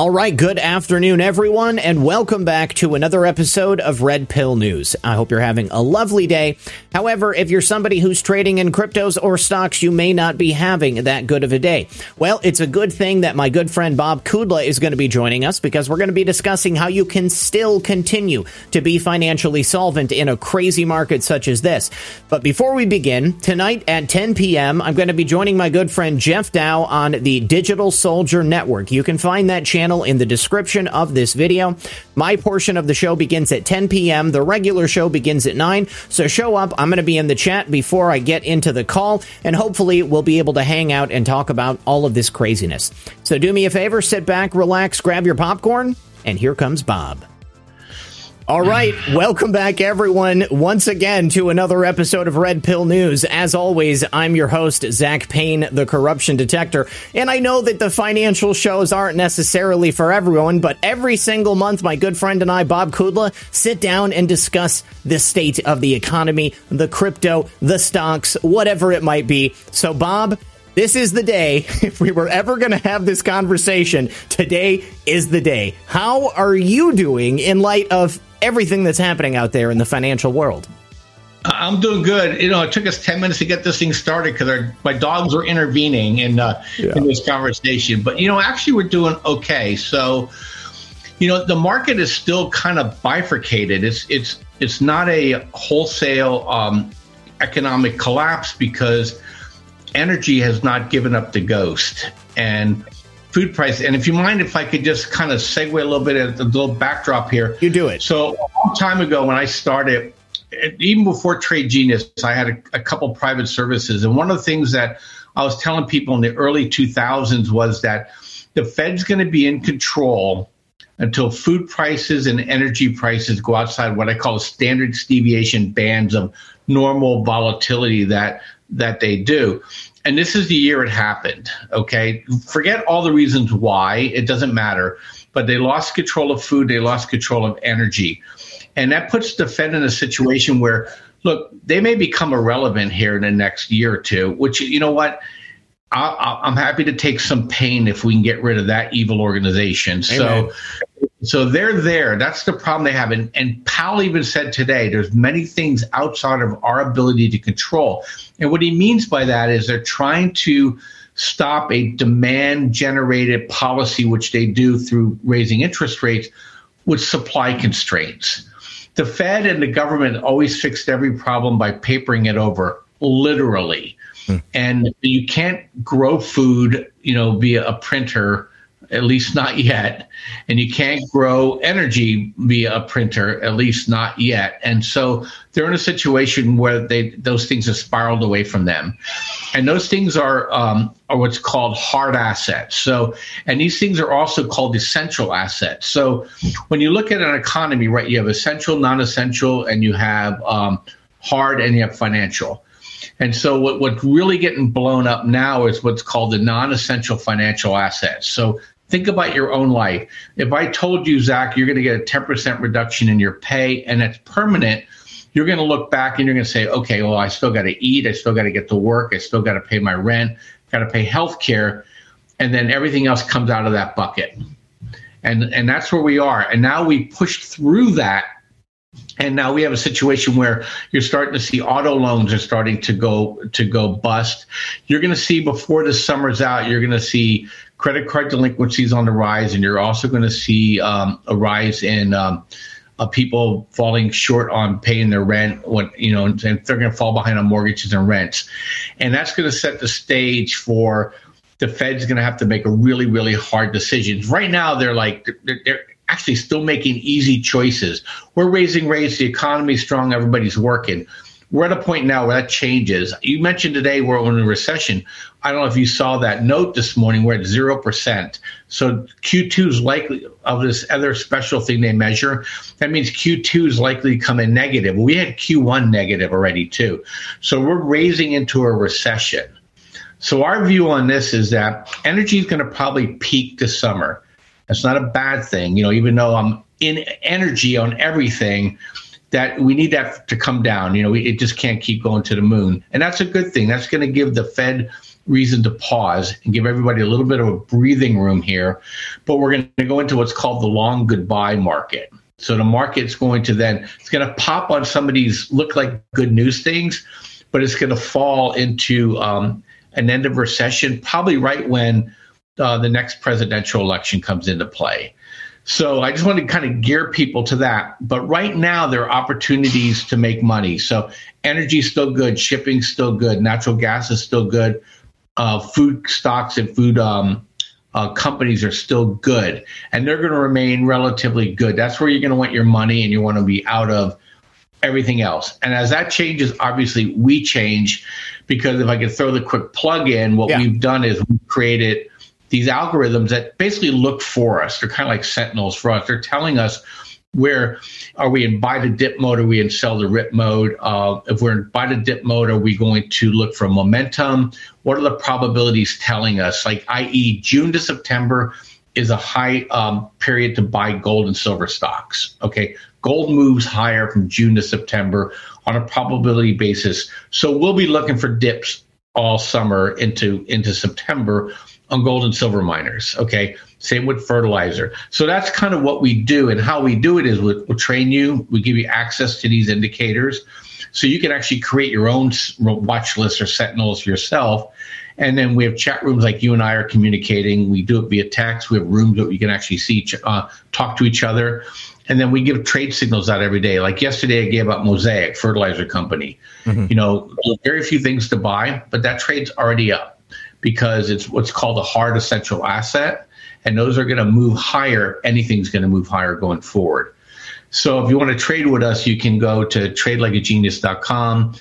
All right, good afternoon, everyone, and welcome back to another episode of Red Pill News. I hope you're having a lovely day. However, if you're somebody who's trading in cryptos or stocks, you may not be having that good of a day. Well, it's a good thing that my good friend Bob Kudla is going to be joining us because we're going to be discussing how you can still continue to be financially solvent in a crazy market such as this. But before we begin, tonight at 10 p.m., I'm going to be joining my good friend Jeff Dow on the Digital Soldier Network. You can find that channel channel in the description of this video. My portion of the show begins at 10 p.m. The regular show begins at 9. So show up. I'm going to be in the chat before I get into the call, and hopefully we'll be able to hang out and talk about all of this craziness. So do me a favor, sit back, relax, grab your popcorn, and here comes Bob. All right, welcome back, everyone, once again to another episode of Red Pill News. As always, I'm your host, Zak Paine, the corruption detector. And I know that the financial shows aren't necessarily for everyone, but every single month, my good friend and I, Bob Kudla, sit down and discuss the state of the economy, the crypto, the stocks, whatever it might be. So, Bob, this is the day. If we were ever going to have this conversation, today is the day. How are you doing in light of everything that's happening out there in the financial world. I'm doing good. You know, it took us 10 minutes to get this thing started because my dogs were intervening in, uh, yeah. in this conversation. But, you know, actually, we're doing okay. So, you know, the market is still kind of bifurcated. It's, it's, it's not a wholesale um, economic collapse because energy has not given up the ghost. And food price. And if you mind, if I could just kind of segue a little bit at the little backdrop here. You do it. So a long time ago, when I started, even before Trade Genius, I had a, a couple private services, and one of the things that I was telling people in the early 2000s was that the Fed's going to be in control until food prices and energy prices go outside what I call standard deviation bands of normal volatility that that they do and this is the year it happened. Okay. Forget all the reasons why, it doesn't matter. But they lost control of food, they lost control of energy. And that puts the Fed in a situation where, look, they may become irrelevant here in the next year or two, which, you know what? I, am happy to take some pain if we can get rid of that evil organization. Amen. So, so they're there. That's the problem they have. And, and Powell even said today, there's many things outside of our ability to control. And what he means by that is they're trying to stop a demand generated policy, which they do through raising interest rates with supply constraints. The Fed and the government always fixed every problem by papering it over, literally. Hmm. And you can't grow food, you know, via a printer at least not yet. And you can't grow energy via a printer, at least not yet. And so they're in a situation where they those things have spiraled away from them. And those things are um, are what's called hard assets. So and these things are also called essential assets. So when you look at an economy, right, you have essential, non-essential, and you have um, hard and you have financial. And so what, what's really getting blown up now is what's called the non-essential financial assets. So think about your own life. If I told you, Zak, you're going to get a 10% reduction in your pay and it's permanent, you're going to look back and you're going to say, okay, well, I still got to eat. I still got to get to work. I still got to pay my rent, got to pay health care. And then everything else comes out of that bucket. And, and that's where we are. And now we pushed through that. And now we have a situation where you're starting to see auto loans are starting to go to go bust. You're going to see before the summer's out, you're going to see credit card delinquencies on the rise, and you're also going to see um, a rise in um, uh, people falling short on paying their rent. When you know, and they're going to fall behind on mortgages and rents, and that's going to set the stage for the Fed's going to have to make a really, really hard decisions. Right now, they're like they're, they're actually still making easy choices. We're raising rates, the economy's strong, everybody's working we're at a point now where that changes. You mentioned today we're in a recession. I don't know if you saw that note this morning. We're at zero percent. So Q2 is likely of this other special thing they measure. That means Q2 is likely to come in negative. We had Q1 negative already too. So we're raising into a recession. So our view on this is that energy is going to probably peak this summer. That's not a bad thing, you know. Even though I'm in energy on everything that we need that to come down. You know, it just can't keep going to the moon, and that's a good thing. That's going to give the Fed reason to pause and give everybody a little bit of a breathing room here. But we're going to go into what's called the long goodbye market. So the market's going to then it's going to pop on some of these look like good news things, but it's going to fall into um, an end of recession probably right when uh, the next presidential election comes into play. So I just want to kind of gear people to that. But right now, there are opportunities to make money. So energy is still good, shipping still good, natural gas is still good, uh, food stocks and food um, uh, companies are still good, and they're going to remain relatively good. That's where you're going to want your money, and you want to be out of everything else. And as that changes, obviously we change because if I could throw the quick plug in, what yeah. we've done is we've created these algorithms that basically look for us. They're kind of like sentinels for us. They're telling us where are we in buy to dip mode? Are we in sell to rip mode? Uh, if we're in buy to dip mode, are we going to look for momentum? What are the probabilities telling us? Like, i.e., June to September is a high um, period to buy gold and silver stocks. Okay, gold moves higher from June to September on a probability basis. So we'll be looking for dips all summer into into September on gold and silver miners. Okay. Same with fertilizer. So that's kind of what we do. And how we do it is we'll, we'll train you, we give you access to these indicators. So you can actually create your own watch lists or sentinels yourself. And then we have chat rooms like you and I are communicating. We do it via text. We have rooms that we can actually see, uh, talk to each other. And then we give trade signals out every day. Like yesterday, I gave out Mosaic Fertilizer Company. Mm-hmm. You know, very few things to buy, but that trade's already up because it's what's called a hard essential asset. And those are going to move higher. Anything's going to move higher going forward. So if you want to trade with us, you can go to tradelikeagenius.com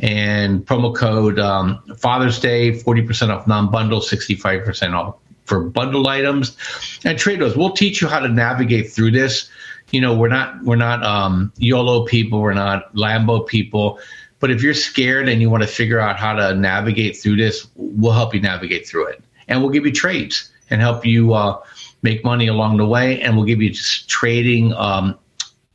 and promo code um, Father's Day, 40% off non bundle, 65% off for bundled items. And trade us. We'll teach you how to navigate through this. You know, we're not we're not um, YOLO people, we're not Lambo people. But if you're scared and you want to figure out how to navigate through this, we'll help you navigate through it. And we'll give you trades and help you uh, make money along the way. And we'll give you just trading, um,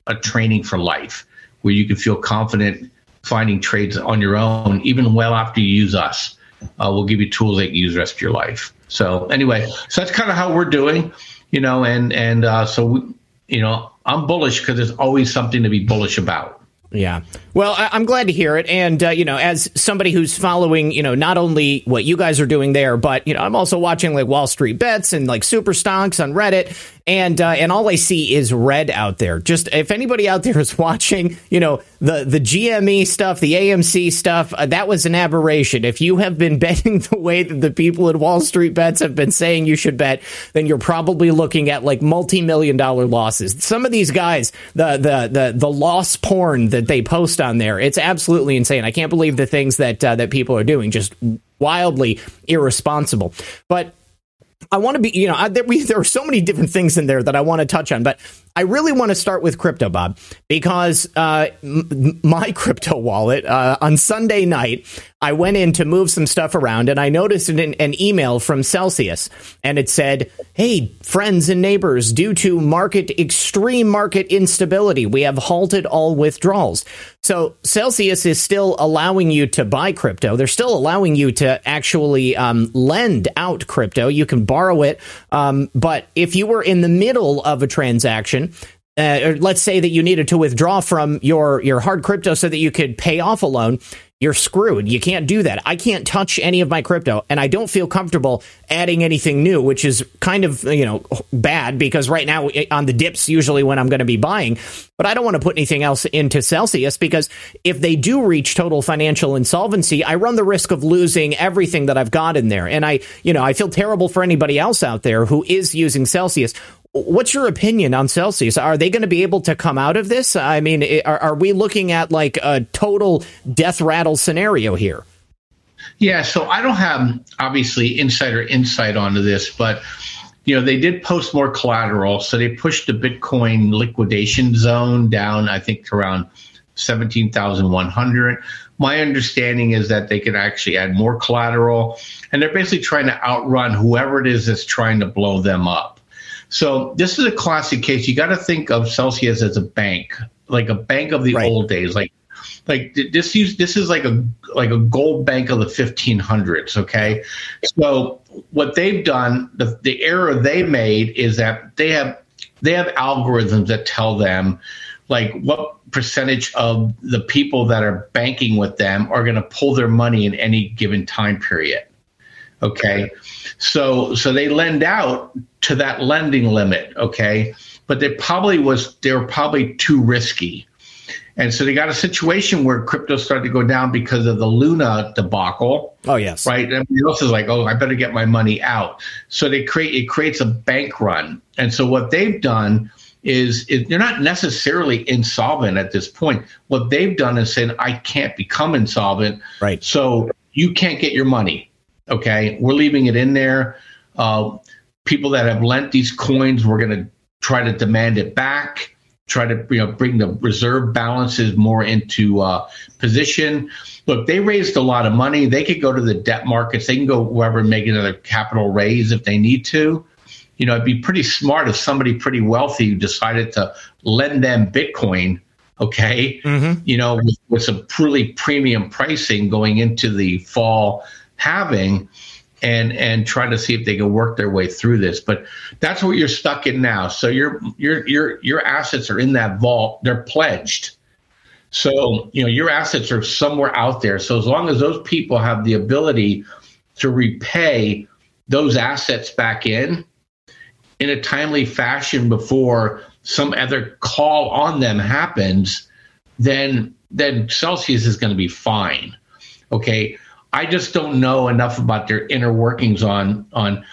a training for life where you can feel confident finding trades on your own, even well after you use us. Uh, we'll give you tools that you use the rest of your life. So anyway, so that's kind of how we're doing, you know, and, and uh, so, we, you know, I'm bullish because there's always something to be bullish about. Yeah. Well, I- am glad to hear it. And, uh, you know, as somebody who's following, you know, not only what you guys are doing there, but, you know, I'm also watching like Wall Street Bets and like Super Stocks on Reddit and uh, and all I see is red out there. Just if anybody out there is watching, you know the the GME stuff, the AMC stuff, uh, that was an aberration. If you have been betting the way that the people at Wall Street bets have been saying you should bet, then you're probably looking at like multi million dollar losses. Some of these guys, the the the the loss porn that they post on there, it's absolutely insane. I can't believe the things that uh, that people are doing. Just wildly irresponsible. But I want to be, you know, I, there, we, there are so many different things in there that I want to touch on, but I really want to start with crypto, Bob, because uh, m- my crypto wallet uh, on Sunday night, I went in to move some stuff around and I noticed an, an, email from Celsius and it said, Hey, friends and neighbors, due to market extreme market instability, we have halted all withdrawals. So Celsius is still allowing you to buy crypto. They're still allowing you to actually um, lend out crypto. You can borrow it. Um, but if you were in the middle of a transaction, uh, or let's say that you needed to withdraw from your your hard crypto so that you could pay off a loan you're screwed. You can't do that. I can't touch any of my crypto, and I don't feel comfortable adding anything new, which is kind of you know bad because right now eh, on the dips usually when I'm going to be buying, but I don't want to put anything else into Celsius because if they do reach total financial insolvency, I run the risk of losing everything that I've got in there, and I you know I feel terrible for anybody else out there who is using Celsius. What's your opinion on Celsius? Are they going to be able to come out of this? I mean, are, are we looking at like a total death rattle scenario here? Yeah, so I don't have obviously insider insight onto this, but you know they did post more collateral, so they pushed the Bitcoin liquidation zone down. I think to around seventeen thousand one hundred. My understanding is that they could actually add more collateral, and they're basically trying to outrun whoever it is that's trying to blow them up. So this is a classic case. You got to think of Celsius as a bank, like a bank of the right. old days, like like this use this is like a like a gold bank of the 1500s okay so what they've done the, the error they made is that they have they have algorithms that tell them like what percentage of the people that are banking with them are going to pull their money in any given time period okay so so they lend out to that lending limit okay but they probably was they were probably too risky and so they got a situation where crypto started to go down because of the Luna debacle. Oh yes, right. Everybody else is like, oh, I better get my money out. So they create it creates a bank run. And so what they've done is, is they're not necessarily insolvent at this point. What they've done is said, I can't become insolvent. Right. So you can't get your money. Okay, we're leaving it in there. Uh, people that have lent these coins, we're going to try to demand it back try to you know bring the reserve balances more into uh, position. Look, they raised a lot of money. They could go to the debt markets. They can go wherever and make another capital raise if they need to. You know, it'd be pretty smart if somebody pretty wealthy decided to lend them Bitcoin. Okay, mm-hmm. you know, with, with some truly premium pricing going into the fall halving and and try to see if they can work their way through this. But that's what you're stuck in now. So your your your your assets are in that vault. They're pledged. So you know your assets are somewhere out there. So as long as those people have the ability to repay those assets back in in a timely fashion before some other call on them happens, then then Celsius is going to be fine. Okay I just don't know enough about their inner workings on on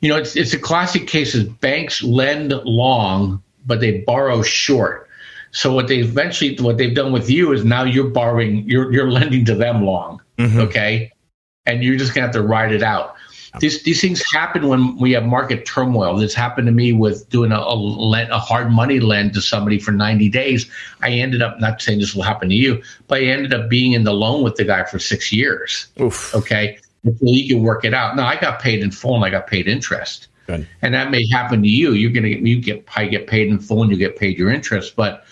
you know it's it's a classic case is banks lend long but they borrow short. So what they eventually what they've done with you is now you're borrowing you're you're lending to them long. Mm-hmm. Okay. And you're just gonna have to ride it out. These these things happen when we have market turmoil. This happened to me with doing a, a, lend, a hard money lend to somebody for 90 days. I ended up not saying this will happen to you, but I ended up being in the loan with the guy for six years. Oof. Okay, until he can work it out. Now I got paid in full and I got paid interest. Good. And that may happen to you. You're gonna you get I get paid in full and you get paid your interest, but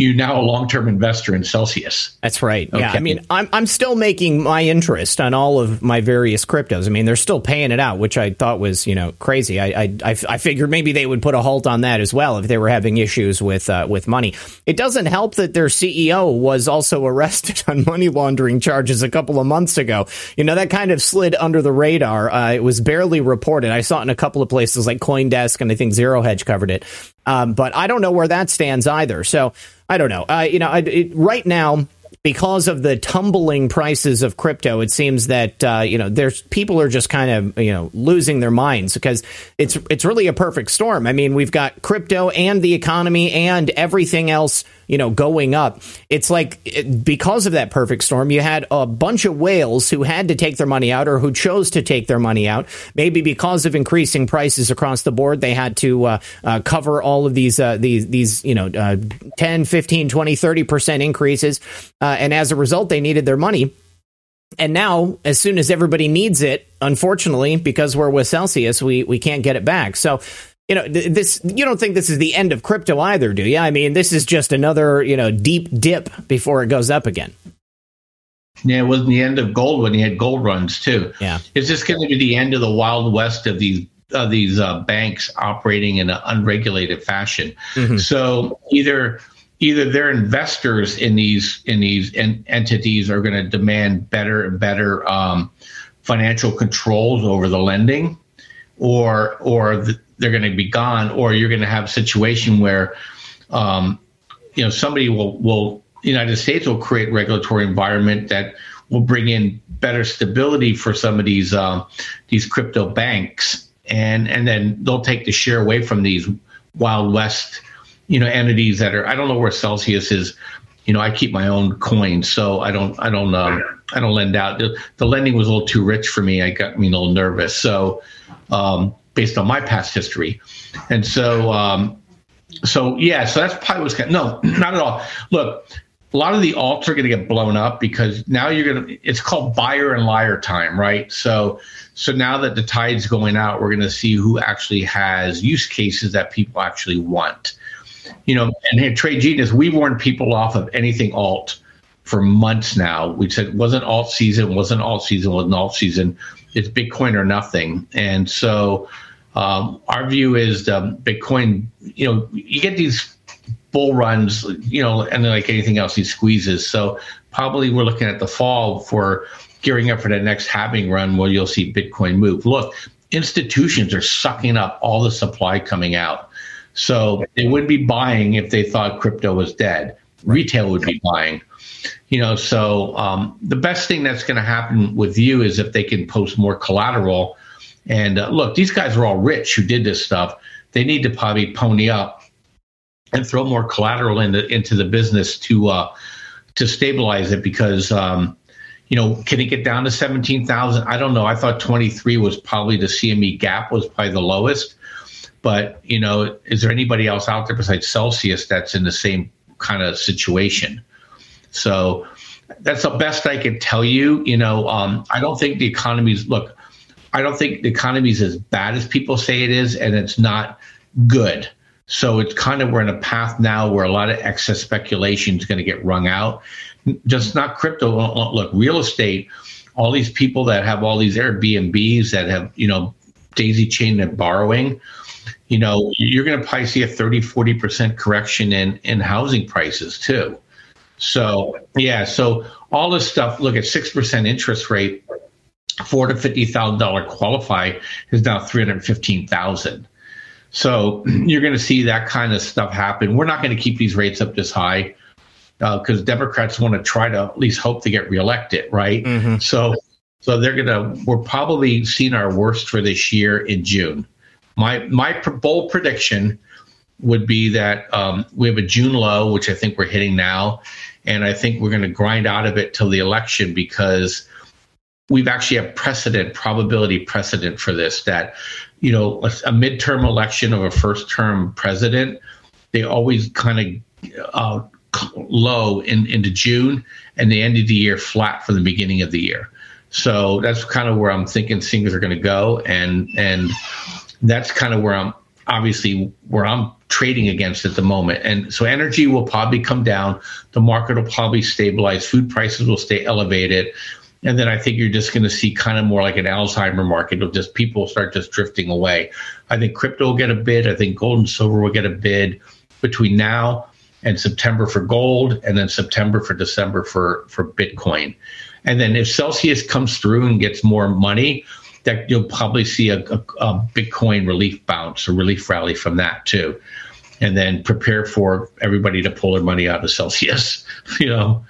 you now a long-term investor in Celsius. That's right. Okay. Yeah, I mean, I'm I'm still making my interest on all of my various cryptos. I mean, they're still paying it out, which I thought was you know crazy. I I, I, I figured maybe they would put a halt on that as well if they were having issues with uh, with money. It doesn't help that their CEO was also arrested on money laundering charges a couple of months ago. You know, that kind of slid under the radar. Uh, it was barely reported. I saw it in a couple of places like CoinDesk and I think Zero Hedge covered it. Um, but I don't know where that stands either. So I don't know. Uh, you know, I, it, right now because of the tumbling prices of crypto, it seems that uh, you know there's people are just kind of you know losing their minds because it's it's really a perfect storm. I mean, we've got crypto and the economy and everything else you know going up. It's like it, because of that perfect storm, you had a bunch of whales who had to take their money out or who chose to take their money out. Maybe because of increasing prices across the board, they had to uh, uh, cover all of these uh, these these you know uh, 10, 15, 20, 30 percent increases. Uh, and as a result, they needed their money. And now, as soon as everybody needs it, unfortunately, because we're with Celsius, we, we can't get it back. So, you know, this you don't think this is the end of crypto either, do you? I mean, this is just another you know deep dip before it goes up again. Yeah, it wasn't the end of gold when you had gold runs too. Yeah, it's just going to be the end of the wild west of these of these uh, banks operating in an unregulated fashion. Mm-hmm. So either either their investors in these in these en- entities are going to demand better and better um, financial controls over the lending, or or the, they're going to be gone, or you're going to have a situation where um, you know somebody will will the United States will create regulatory environment that will bring in better stability for some of these uh, these crypto banks, and and then they'll take the share away from these wild west you know entities that are I don't know where Celsius is. You know, I keep my own coins, so I don't I don't um, I don't lend out. The, the, lending was a little too rich for me. I got me a little nervous. So um, based on my past history, and so um, so yeah, so that's probably what's going. No, not at all. Look, a lot of the alts are going to get blown up because now you're going to. It's called buyer and liar time, right? So so now that the tide's going out, we're going to see who actually has use cases that people actually want you know, and at Trade Genius, we warn people off of anything alt for months now. We said it wasn't alt season, wasn't alt season, wasn't alt season. It's Bitcoin or nothing. And so um, our view is um, Bitcoin, you know, you get these bull runs, you know, and then like anything else, these squeezes. So probably we're looking at the fall for gearing up for the next halving run where you'll see Bitcoin move. Look, institutions are sucking up all the supply coming out. So they would be buying if they thought crypto was dead. Retail would be buying. You know, so um, the best thing that's going to happen with you is if they can post more collateral. And uh, look, these guys are all rich who did this stuff. They need to probably pony up and throw more collateral into into the business to uh, to stabilize it because um, you know can it get down to seventeen thousand? I don't know. I thought twenty three was probably the CME gap was probably the lowest, but you know, is there anybody else out there besides Celsius that's in the same kind of situation? So that's the best I can tell you. You know, um, I don't think the economy's look. I don't think the economy is as bad as people say it is, and it's not good. So it's kind of we're in a path now where a lot of excess speculation is going to get wrung out. Just not crypto. Look, real estate. All these people that have all these Airbnbs that have you know daisy chain and borrowing. You know, you're going to probably see a 30, 40% correction in, in housing prices too. So, yeah, so all this stuff, look at 6% interest rate, four to $50,000 qualify is now 315,000. So you're going to see that kind of stuff happen. We're not going to keep these rates up this high because uh, Democrats want to try to at least hope to get reelected, right? Mm-hmm. So, so they're going to. We're probably seeing our worst for this year in June. My my bold prediction would be that um, we have a June low, which I think we're hitting now, and I think we're going to grind out of it till the election because we've actually have precedent, probability precedent for this that you know, a, a midterm election of a first term president, they always kind of uh, low in, into June and the end of the year flat for the beginning of the year. So that's kind of where I'm thinking things are going to go, and and that's kind of where I'm obviously where I'm trading against at the moment. And so energy will probably come down. The market will probably stabilize. Food prices will stay elevated. And then I think you're just going to see kind of more like an Alzheimer market. It'll just people start just drifting away. I think crypto will get a bid. I think gold and silver will get a bid between now and September for gold, and then September for December for for Bitcoin. And then if Celsius comes through and gets more money, that you'll probably see a, a, a Bitcoin relief bounce, a relief rally from that too. And then prepare for everybody to pull their money out of Celsius. You know,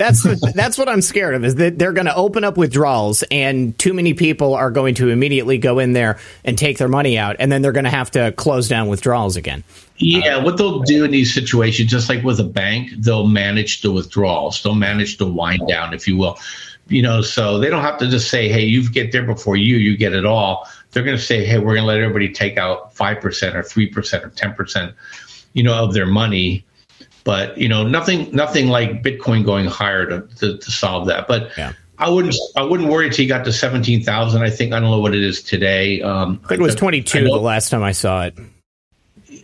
that's the, that's what I'm scared of is that they're going to open up withdrawals and too many people are going to immediately go in there and take their money out and then they're going to have to close down withdrawals again. Yeah, uh, what they'll do in these situations, just like with a bank, they'll manage the withdrawals. They'll manage the wind down, if you will. You know, so they don't have to just say, "Hey, you get there before you, you get it all." They're going to say, "Hey, we're going to let everybody take out five percent or three percent or ten percent, you know, of their money." But you know, nothing nothing like Bitcoin going higher to, to, to solve that. But yeah. I wouldn't I wouldn't worry until you got to seventeen thousand. I think I don't know what it is today. Um, it was twenty two the last time I saw it.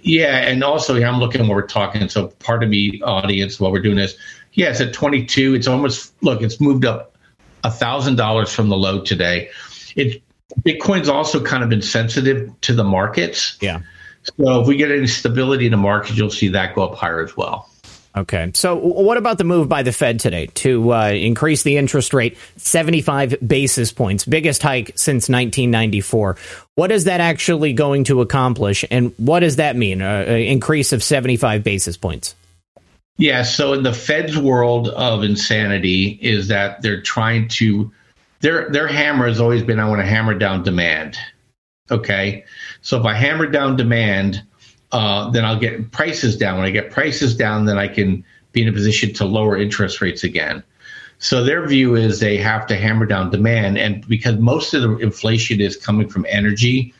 Yeah, and also I'm looking while we're talking. So part of me, audience, while we're doing this, yeah, it's at 22. It's almost look, it's moved up a thousand dollars from the low today. It Bitcoin's also kind of been sensitive to the markets. Yeah. So if we get any stability in the market, you'll see that go up higher as well. Okay. So, what about the move by the Fed today to uh, increase the interest rate 75 basis points, biggest hike since 1994? What is that actually going to accomplish, and what does that mean? Uh, an increase of 75 basis points? Yeah. So, in the Fed's world of insanity, is that they're trying to their their hammer has always been I want to hammer down demand. Okay. So if I hammer down demand, uh, then I'll get prices down. When I get prices down, then I can be in a position to lower interest rates again. So their view is they have to hammer down demand, and because most of the inflation is coming from energy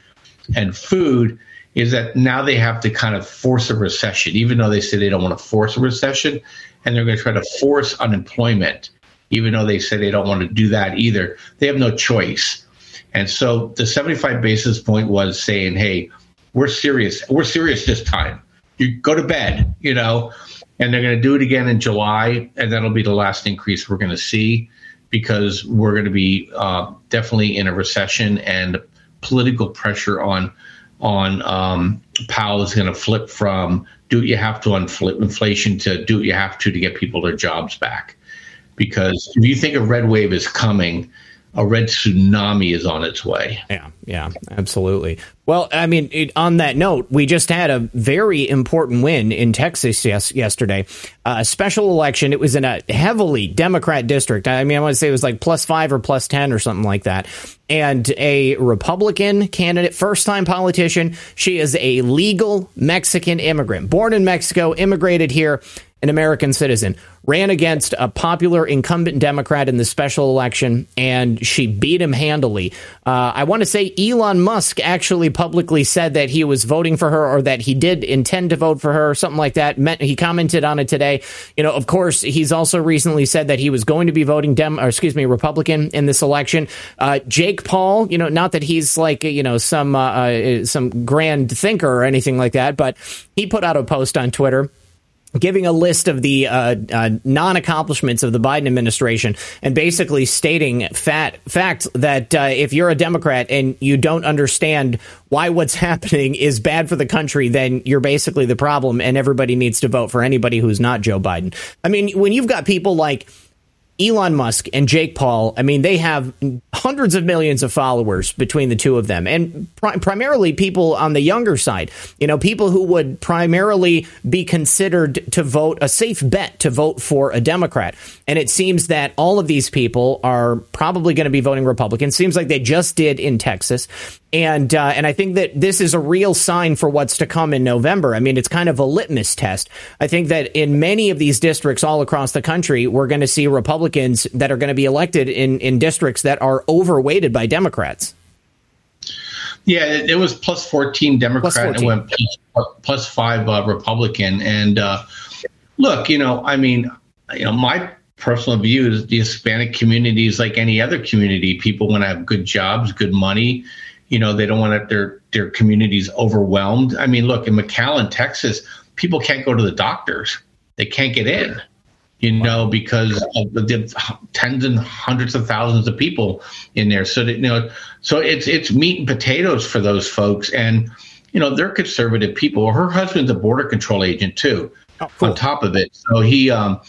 and food, is that now they have to kind of force a recession, even though they say they don't want to force a recession, and they're going to try to force unemployment, even though they say they don't want to do that either. They have no choice. And so the 75 basis point was saying, hey, we're serious. We're serious this time. You go to bed, you know. and they're going to do it again in July, and that'll be the last increase we're going to see because we're going to be uh, definitely in a recession and political pressure on on um, Powell is going to flip from do what you have to on inflation to do what you have to to get people their jobs back. Because if you think a red wave is coming, a red tsunami is on its way. Yeah, yeah, absolutely. Well, I mean, it, on that note, we just had a very important win in Texas yes, yesterday. Uh, a special election. It was in a heavily Democrat district. I mean, I want to say it was like plus five or plus 10 or something like that. And a Republican candidate, first time politician. She is a legal Mexican immigrant, born in Mexico, immigrated here, an American citizen, ran against a popular incumbent Democrat in the special election, and she beat him handily. Uh, I want to say Elon Musk actually publicly said that he was voting for her or that he did intend to vote for her or something like that. He commented on it today. You know, of course, he's also recently said that he was going to be voting Dem, or excuse me, Republican in this election. Uh, Jake Paul, you know, not that he's like you know some uh, uh some grand thinker or anything like that, but he put out a post on Twitter giving a list of the uh, uh, non accomplishments of the Biden administration and basically stating fat facts that uh, if you're a Democrat and you don't understand why what's happening is bad for the country, then you're basically the problem, and everybody needs to vote for anybody who's not Joe Biden. I mean, when you've got people like Elon Musk and Jake Paul, I mean, they have hundreds of millions of followers between the two of them, and pri- primarily people on the younger side. You know, people who would primarily be considered to vote a safe bet to vote for a Democrat. And it seems that all of these people are probably going to be voting Republican. Seems like they just did in Texas and uh, and I think that this is a real sign for what's to come in November. I mean, it's kind of a litmus test. I think that in many of these districts all across the country, we're going to see Republicans that are going to be elected in in districts that are overweighted by Democrats. Yeah, it, it was plus fourteen Democrat plus 14. and went plus, plus five uh, Republican. And uh, look, you know, I mean, you know, my personal view is the Hispanic community is like any other community. People want to have good jobs, good money you know they don't want their their communities overwhelmed i mean look in mcallen texas people can't go to the doctors they can't get in you know because of the, the tens and hundreds of thousands of people in there so that you know so it's it's meat and potatoes for those folks and you know they're conservative people her husband's a border control agent too oh, cool. on top of it so he um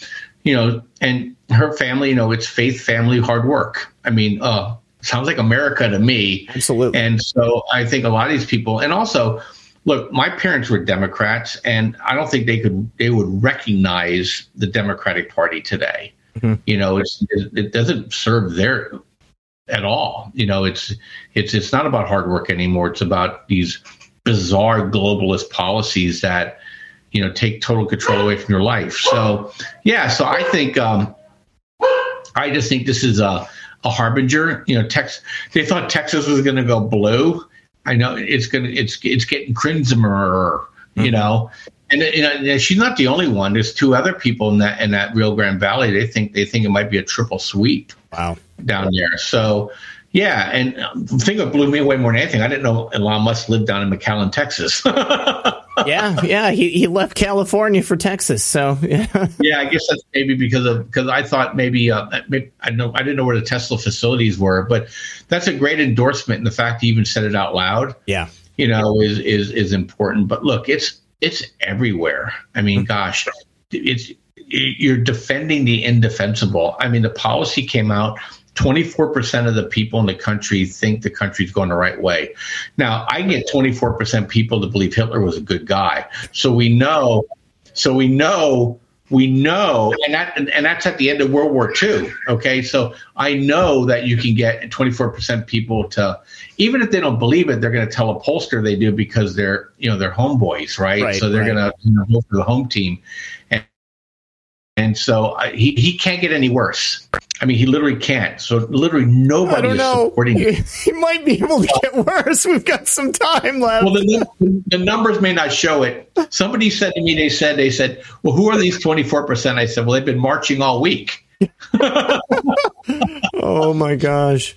you know and her family you know it's faith family hard work i mean uh sounds like America to me. Absolutely. And so I think a lot of these people, and also, look, my parents were Democrats, and I don't think they could they would recognize the Democratic Party today. Mm-hmm. You know, it's it doesn't serve their at all. You know, it's it's it's not about hard work anymore. It's about these bizarre globalist policies that you know take total control away from your life. So yeah, so I think um, I just think this is a a harbinger. You know, Tex they thought Texas was going to go blue. I know it's going to it's it's getting crimsoner. You mm-hmm. know, and you know she's not the only one. There's two other people in that in that Rio Grande Valley. They think they think it might be a triple sweep. Wow, down there. So yeah, and the thing that blew me away more than anything, I didn't know Elon Musk lived down in McAllen, Texas. yeah, yeah, he, he left California for Texas. So yeah, yeah, I guess that's maybe because of because I thought maybe, uh, maybe I know I didn't know where the Tesla facilities were, but that's a great endorsement. And the fact he even said it out loud, yeah, you know, is is is important. But look, it's it's everywhere. I mean, mm-hmm. gosh, it's you're defending the indefensible. I mean, the policy came out 24% of the people in the country think the country's going the right way. Now, I get 24% people to believe Hitler was a good guy. So we know, so we know, we know, and that and that's at the end of World War II. Okay, so I know that you can get 24% people to, even if they don't believe it, they're going to tell a pollster they do because they're you know they're homeboys, right? right so they're right. going to you know, vote for the home team. And so uh, he, he can't get any worse. I mean, he literally can't. So literally nobody is know. supporting him. He might be able to get worse. We've got some time left. Well, the, the numbers may not show it. Somebody said to me, they said, they said, well, who are these 24%? I said, well, they've been marching all week. oh my gosh.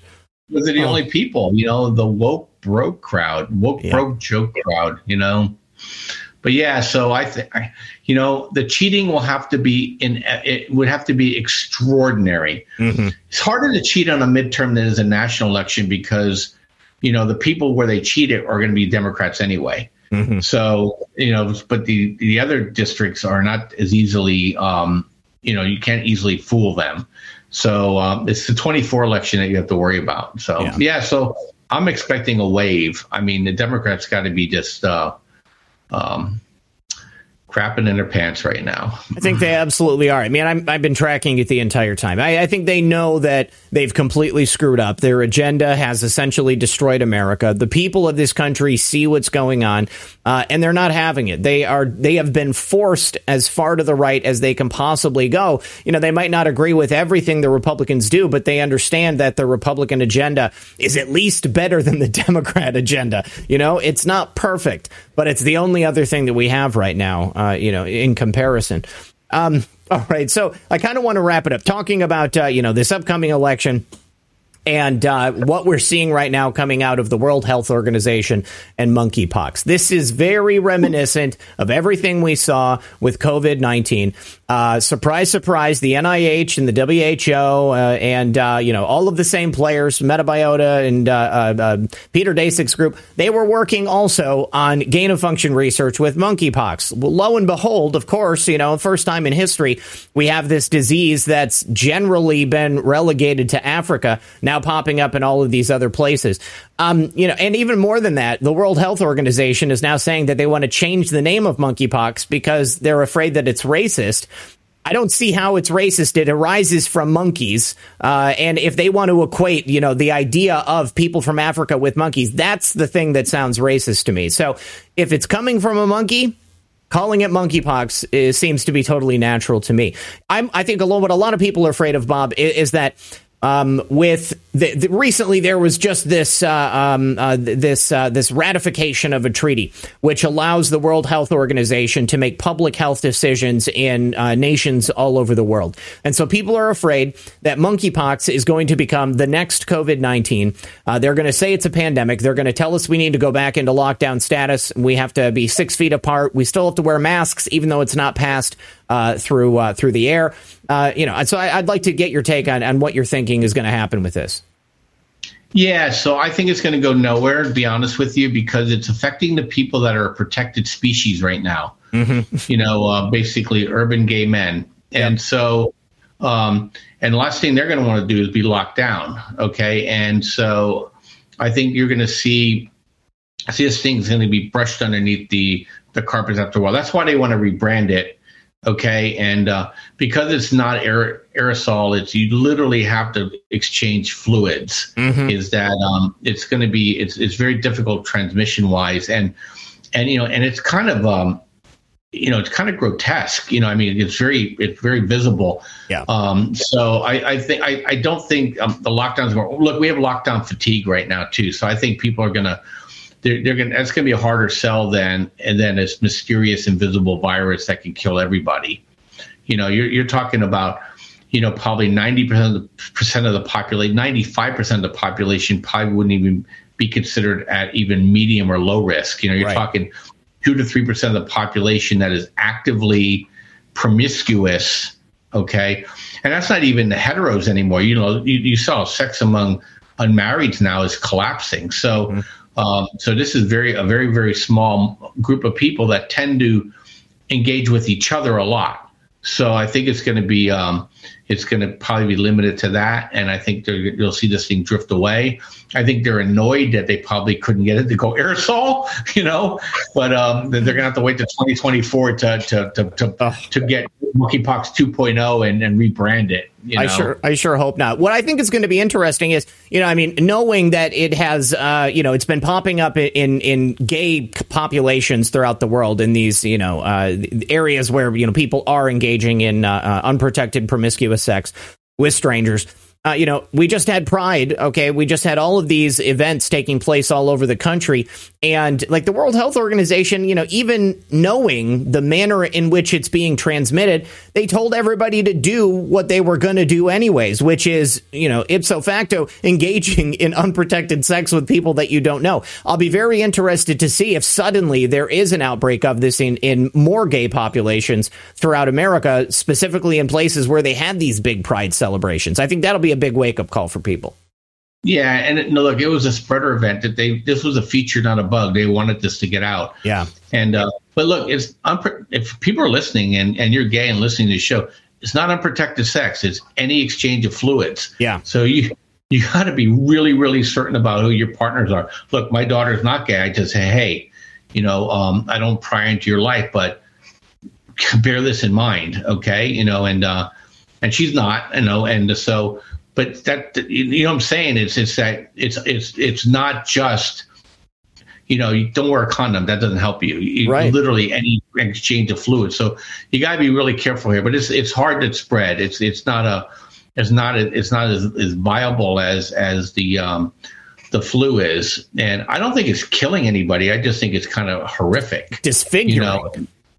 Those are the oh. only people, you know, the woke broke crowd, woke yeah. broke joke crowd, you know. But yeah, so I think you know the cheating will have to be in it would have to be extraordinary. Mm-hmm. It's harder to cheat on a midterm than is a national election because you know the people where they cheat it are going to be Democrats anyway. Mm-hmm. So you know, but the the other districts are not as easily um, you know you can't easily fool them. So um, it's the 24 election that you have to worry about. So yeah, yeah so I'm expecting a wave. I mean, the Democrats got to be just uh, um, crapping in their pants right now. I think they absolutely are. I mean, i have been tracking it the entire time. I, I, think they know that they've completely screwed up. Their agenda has essentially destroyed America. The people of this country see what's going on, uh, and they're not having it. They are. They have been forced as far to the right as they can possibly go. You know, they might not agree with everything the Republicans do, but they understand that the Republican agenda is at least better than the Democrat agenda. You know, it's not perfect, but it's the only other thing that we have right now uh, you know, in comparison. Um, all right, so I kind of want to wrap it up talking about uh, you know this upcoming election and uh, what we're seeing right now coming out of the World Health Organization and monkeypox. This is very reminiscent of everything we saw with COVID 19. Uh, surprise, surprise, the NIH and the WHO uh, and, uh, you know, all of the same players, Metabiota and uh, uh, Peter Daszak's group, they were working also on gain of function research with monkeypox. Well, lo and behold, of course, you know, first time in history, we have this disease that's generally been relegated to Africa. Now now popping up in all of these other places. Um, you know, and even more than that, the World Health Organization is now saying that they want to change the name of monkeypox because they're afraid that it's racist. I don't see how it's racist. It arises from monkeys, uh, and if they want to equate, you know, the idea of people from Africa with monkeys, that's the thing that sounds racist to me. So, if it's coming from a monkey, calling it monkeypox is, seems to be totally natural to me. I'm, I think a lot, what a lot of people are afraid of, Bob, is, is that um, with the, the, recently there was just this uh, um, uh, this uh, this ratification of a treaty which allows the World Health Organization to make public health decisions in uh, nations all over the world, and so people are afraid that monkeypox is going to become the next COVID nineteen. Uh, they're going to say it's a pandemic. They're going to tell us we need to go back into lockdown status. We have to be six feet apart. We still have to wear masks, even though it's not passed uh, through uh, through the air. Uh, you know, so I, would like to get your take on, on what you're thinking is going to happen with this. Yeah, so I think it's going to go nowhere, to be honest with you, because it's affecting the people that are a protected species right now. Mm-hmm. You know, uh, basically urban gay men, and so. Um, and the last thing they're going to want to do is be locked down. Okay. And so I think you're going to see, see this thing's going to be brushed underneath the, the carpets after a while. That's why they want to rebrand it okay? And uh, because it's not aer- aerosol it's you literally have to exchange fluids. Mm-hmm. is that um, it's going to be it's it's very difficult transmission wise and and you know and it's kind of um, you know it's kind of grotesque. You know i mean it's very it's very visible. Yeah. Um so i i think i i don't think um, the lockdowns going look we have lockdown fatigue right now too. So i think people are gonna they're, they're going that's going to be a harder sell than and then this mysterious invisible virus that can kill everybody. You know, you're you're talking about you know probably 90 percent of the percent of the population, 95 percent of the population probably wouldn't even be considered at even medium or low risk. You know, you're right. talking two to three percent of the population that is actively promiscuous. Okay, and that's not even the heteros anymore. You know, you, you saw sex among unmarrieds now is collapsing. So. Mm-hmm um, so this is very a very very small group of people that tend to engage with each other a lot. So I think it's going to be um, it's going to probably be limited to that, and I think you'll see this thing drift away. I think they're annoyed that they probably couldn't get it to go aerosol, you know, but um, they're going to have to wait to 2024 to to to to, to get monkeypox 2.0 and, and rebrand it. You know? I sure, I sure hope not. What I think is going to be interesting is, you know, I mean, knowing that it has, uh, you know, it's been popping up in in gay populations throughout the world in these, you know, uh, areas where you know people are engaging in uh, uh unprotected promiscuous sex with strangers. Uh, you know, we just had Pride. Okay, we just had all of these events taking place all over the country, and like the World Health Organization, you know, even knowing the manner in which it's being transmitted, they told everybody to do what they were going to do anyways, which is, you know, ipso facto engaging in unprotected sex with people that you don't know. I'll be very interested to see if suddenly there is an outbreak of this in, in more gay populations throughout America, specifically in places where they had these big pride celebrations. I think that'll be a big wake up call for people. Yeah, and it, no, look, it was a spreader event that they. This was a feature, not a bug. They wanted this to get out. Yeah, and uh, but look, it's unpre- if people are listening and and you're gay and listening to the show, it's not unprotected sex. It's any exchange of fluids. Yeah. So you you got to be really really certain about who your partners are. Look, my daughter's not gay. I just say, hey, you know, um, I don't pry into your life, but bear this in mind, okay? You know, and uh, and she's not, you know, and so but that you know what I'm saying? It's it's that it's it's it's not just you know you don't wear a condom that doesn't help you, you right. literally any exchange of fluid so you got to be really careful here but it's it's hard to spread. It's it's not a it's not a, it's not as, as viable as as the um the flu is. And I don't think it's killing anybody. I just think it's kind of horrific. Disfiguring. You know?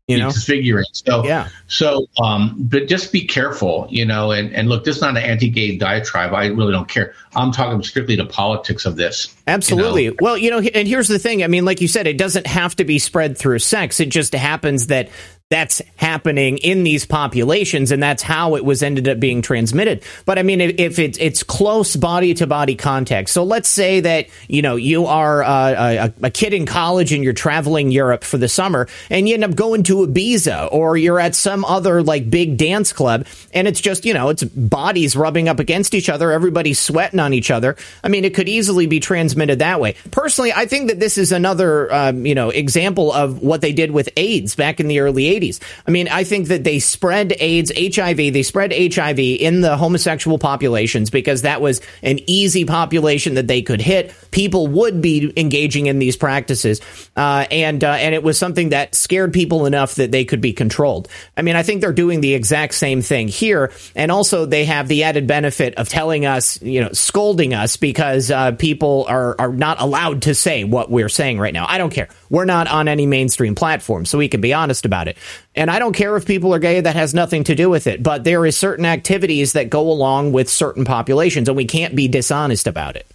You know? Disfiguring so yeah. so um but just be careful you know and and look this is not an anti-gay diatribe. I really don't care. I'm talking strictly the politics of this absolutely you know? well you know and here's the thing. I mean like you said it doesn't have to be spread through sex. It just happens that that's happening in these populations, and that's how it was ended up being transmitted. But I mean, if, if it's it's close body to body contact, so let's say that you know you are uh, a, a, kid in college and you're traveling Europe for the summer, and you end up going to Ibiza, or you're at some other like big dance club, and it's just you know it's bodies rubbing up against each other, everybody's sweating on each other. I mean, it could easily be transmitted that way. Personally, I think that this is another um, you know example of what they did with AIDS back in the early 80s. I mean, I think that they spread AIDS, HIV, they spread HIV in the homosexual populations because that was an easy population that they could hit. People would be engaging in these practices, uh, and uh, and it was something that scared people enough that they could be controlled. I mean, I think they're doing the exact same thing here, and also they have the added benefit of telling us, you know, scolding us because uh, people are are not allowed to say what we're saying right now. I don't care. We're not on any mainstream platform, so we can be honest about it. And I don't care if people are gay, that has nothing to do with it. But there is certain activities that go along with certain populations, and we can't be dishonest about it.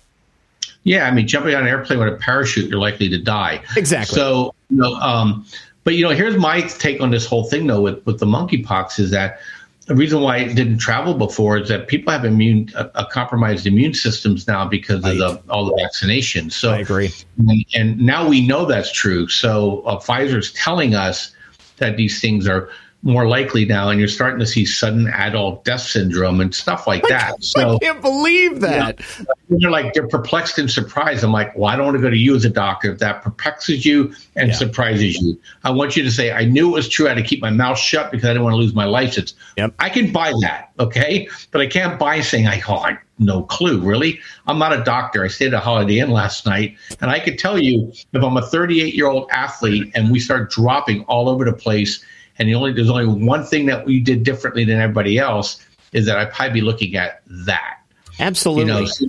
Yeah, I mean, jumping on an airplane with a parachute, you're likely to die. Exactly. So, you know, um, but you know, here's my take on this whole thing, though, with with the monkeypox is that the reason why it didn't travel before is that people have immune uh, uh compromised immune systems now because right. of the, all the vaccinations. So I agree, and, and now we know that's true. So uh, Pfizer's telling us that these things are more likely now, and you're starting to see sudden adult death syndrome and stuff like that. So I can't believe that. You know, they're like they're perplexed and surprised. I'm like, well, I don't want to go to you as a doctor if that perplexes you and yeah. surprises you. I want you to say, I knew it was true. I had to keep my mouth shut because I didn't want to lose my license. Yep. I can buy that, okay, but I can't buy saying I, oh, I no clue, really. I'm not a doctor. I stayed at a Holiday Inn last night, and I could tell you if I'm a 38 year old athlete and we start dropping all over the place and the only there's only one thing that we did differently than everybody else is that I'd probably be looking at that. Absolutely. You know, so,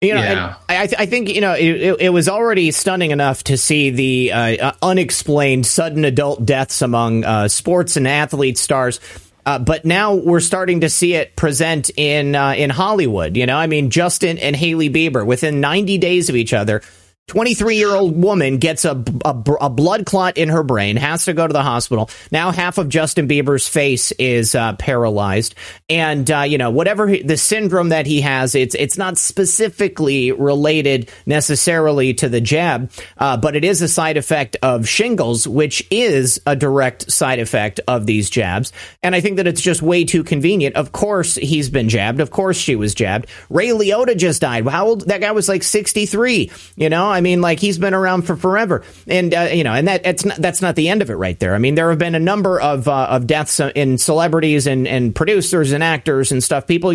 you know, yeah. I, I think you know it, it, was already stunning enough to see the uh, unexplained sudden adult deaths among uh, sports and athlete stars. Uh, but now we're starting to see it present in uh, in Hollywood. You know, I mean, Justin and Hailey Bieber within 90 days of each other 23 year old woman gets a, a, a, blood clot in her brain, has to go to the hospital. Now half of Justin Bieber's face is uh, paralyzed, and uh, you know whatever he, the syndrome that he has, it's it's not specifically related necessarily to the jab, uh, but it is a side effect of shingles, which is a direct side effect of these jabs. And I think that it's just way too convenient. Of course, he's been jabbed. Of course, she was jabbed. Ray Liotta just died. How old? That guy was like 63. You know. Mean, like he's been around for forever, and uh, you know, and that that's not, that's not the end of it right there. I mean, there have been a number of uh, of deaths in celebrities and and producers and actors and stuff. People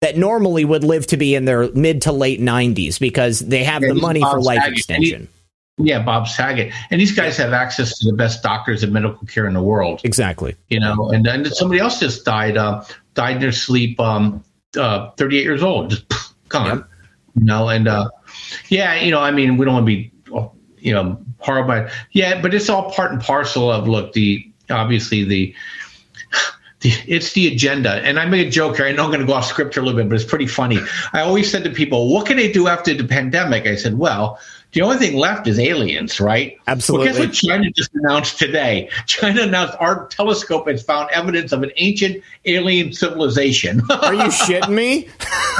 that normally would live to be in their mid to late 90s because they have yeah, the money Bob for life Saget. extension. He, yeah, Bob Saget, and these guys have access to the best doctors and medical care in the world. Exactly. You know, and and somebody else just died uh, died in their sleep. Um, uh, 38 years old, just gone. Yep. You know, and uh, yeah, you know, I mean, we don't want to be, you know, horrible. Yeah, but it's all part and parcel of look the obviously the it's the agenda. And I made a joke here. I know I'm going to go off script a little bit, but it's pretty funny. I always said to people, what can they do after the pandemic? I said, well, the only thing left is aliens, right? Absolutely. Well, guess what China just announced today? China announced our telescope has found evidence of an ancient alien civilization. Are you shitting me?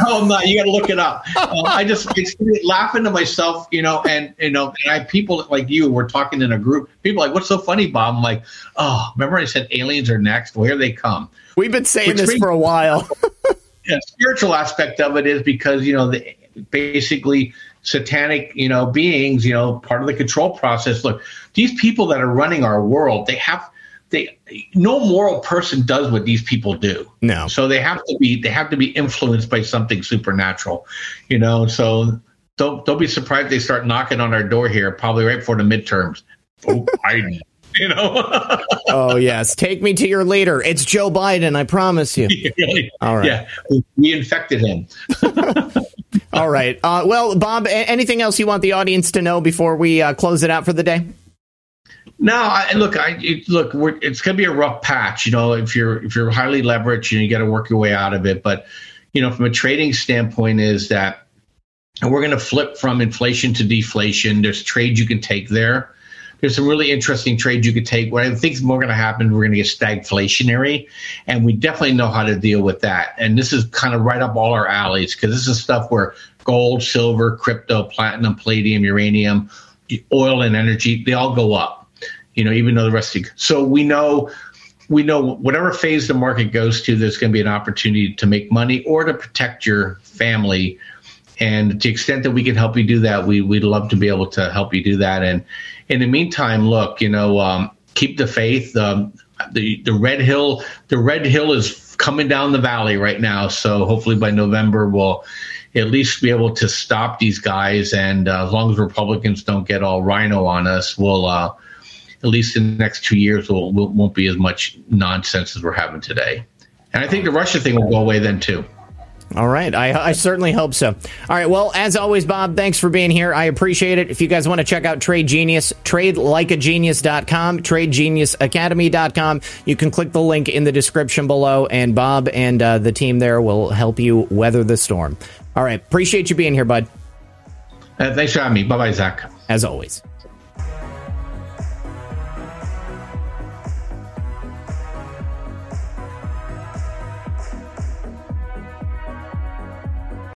oh no, you got to look it up. Uh, I just it's laughing to myself, you know, and you know, and I people like you were talking in a group. People like, "What's so funny, Bob?" I'm like, "Oh, remember I said aliens are next? Well, here they come." We've been saying Which this for a while. yeah, spiritual aspect of it is because you know the basically satanic, you know, beings, you know, part of the control process. Look, these people that are running our world, they have they no moral person does what these people do. No. So they have to be they have to be influenced by something supernatural, you know. So don't don't be surprised they start knocking on our door here, probably right before the midterms. Oh, Biden. You know. oh yes, take me to your leader. It's Joe Biden. I promise you. All right. Yeah, we infected him. All right. Uh, well, Bob, anything else you want the audience to know before we uh, close it out for the day? No, I, look, I it, look, it's going to be a rough patch. You know, if you're if you're highly leveraged, and you got to work your way out of it. But you know, from a trading standpoint, is that we're going to flip from inflation to deflation. There's trades you can take there there's some really interesting trades you could take. What I think is more going to happen, we're going to get stagflationary, and we definitely know how to deal with that. And this is kind of right up all our alleys because this is stuff where gold, silver, crypto, platinum, palladium, uranium, oil, and energy they all go up. You know, even though the rest of the, so we know we know whatever phase the market goes to, there's going to be an opportunity to make money or to protect your family. And to the extent that we can help you do that, we, we'd love to be able to help you do that. And in the meantime, look, you know, um, keep the faith. Um, the the Red Hill the Red Hill is coming down the valley right now. So hopefully by November we'll at least be able to stop these guys. And uh, as long as Republicans don't get all RINO on us, we'll uh, at least in the next two years we'll, we'll, won't be as much nonsense as we're having today. And I think the Russia thing will go away then too. All right. I, I, certainly hope so. All right. Well, as always, Bob, thanks for being here. I appreciate it. If you guys want to check out Trade Genius, tradelikeagenius.com, tradegeniusacademy.com. You can click the link in the description below, and Bob and uh, the team there will help you weather the storm. All right. Appreciate you being here, bud. Uh, thanks for having me. Bye bye, Zak. As always.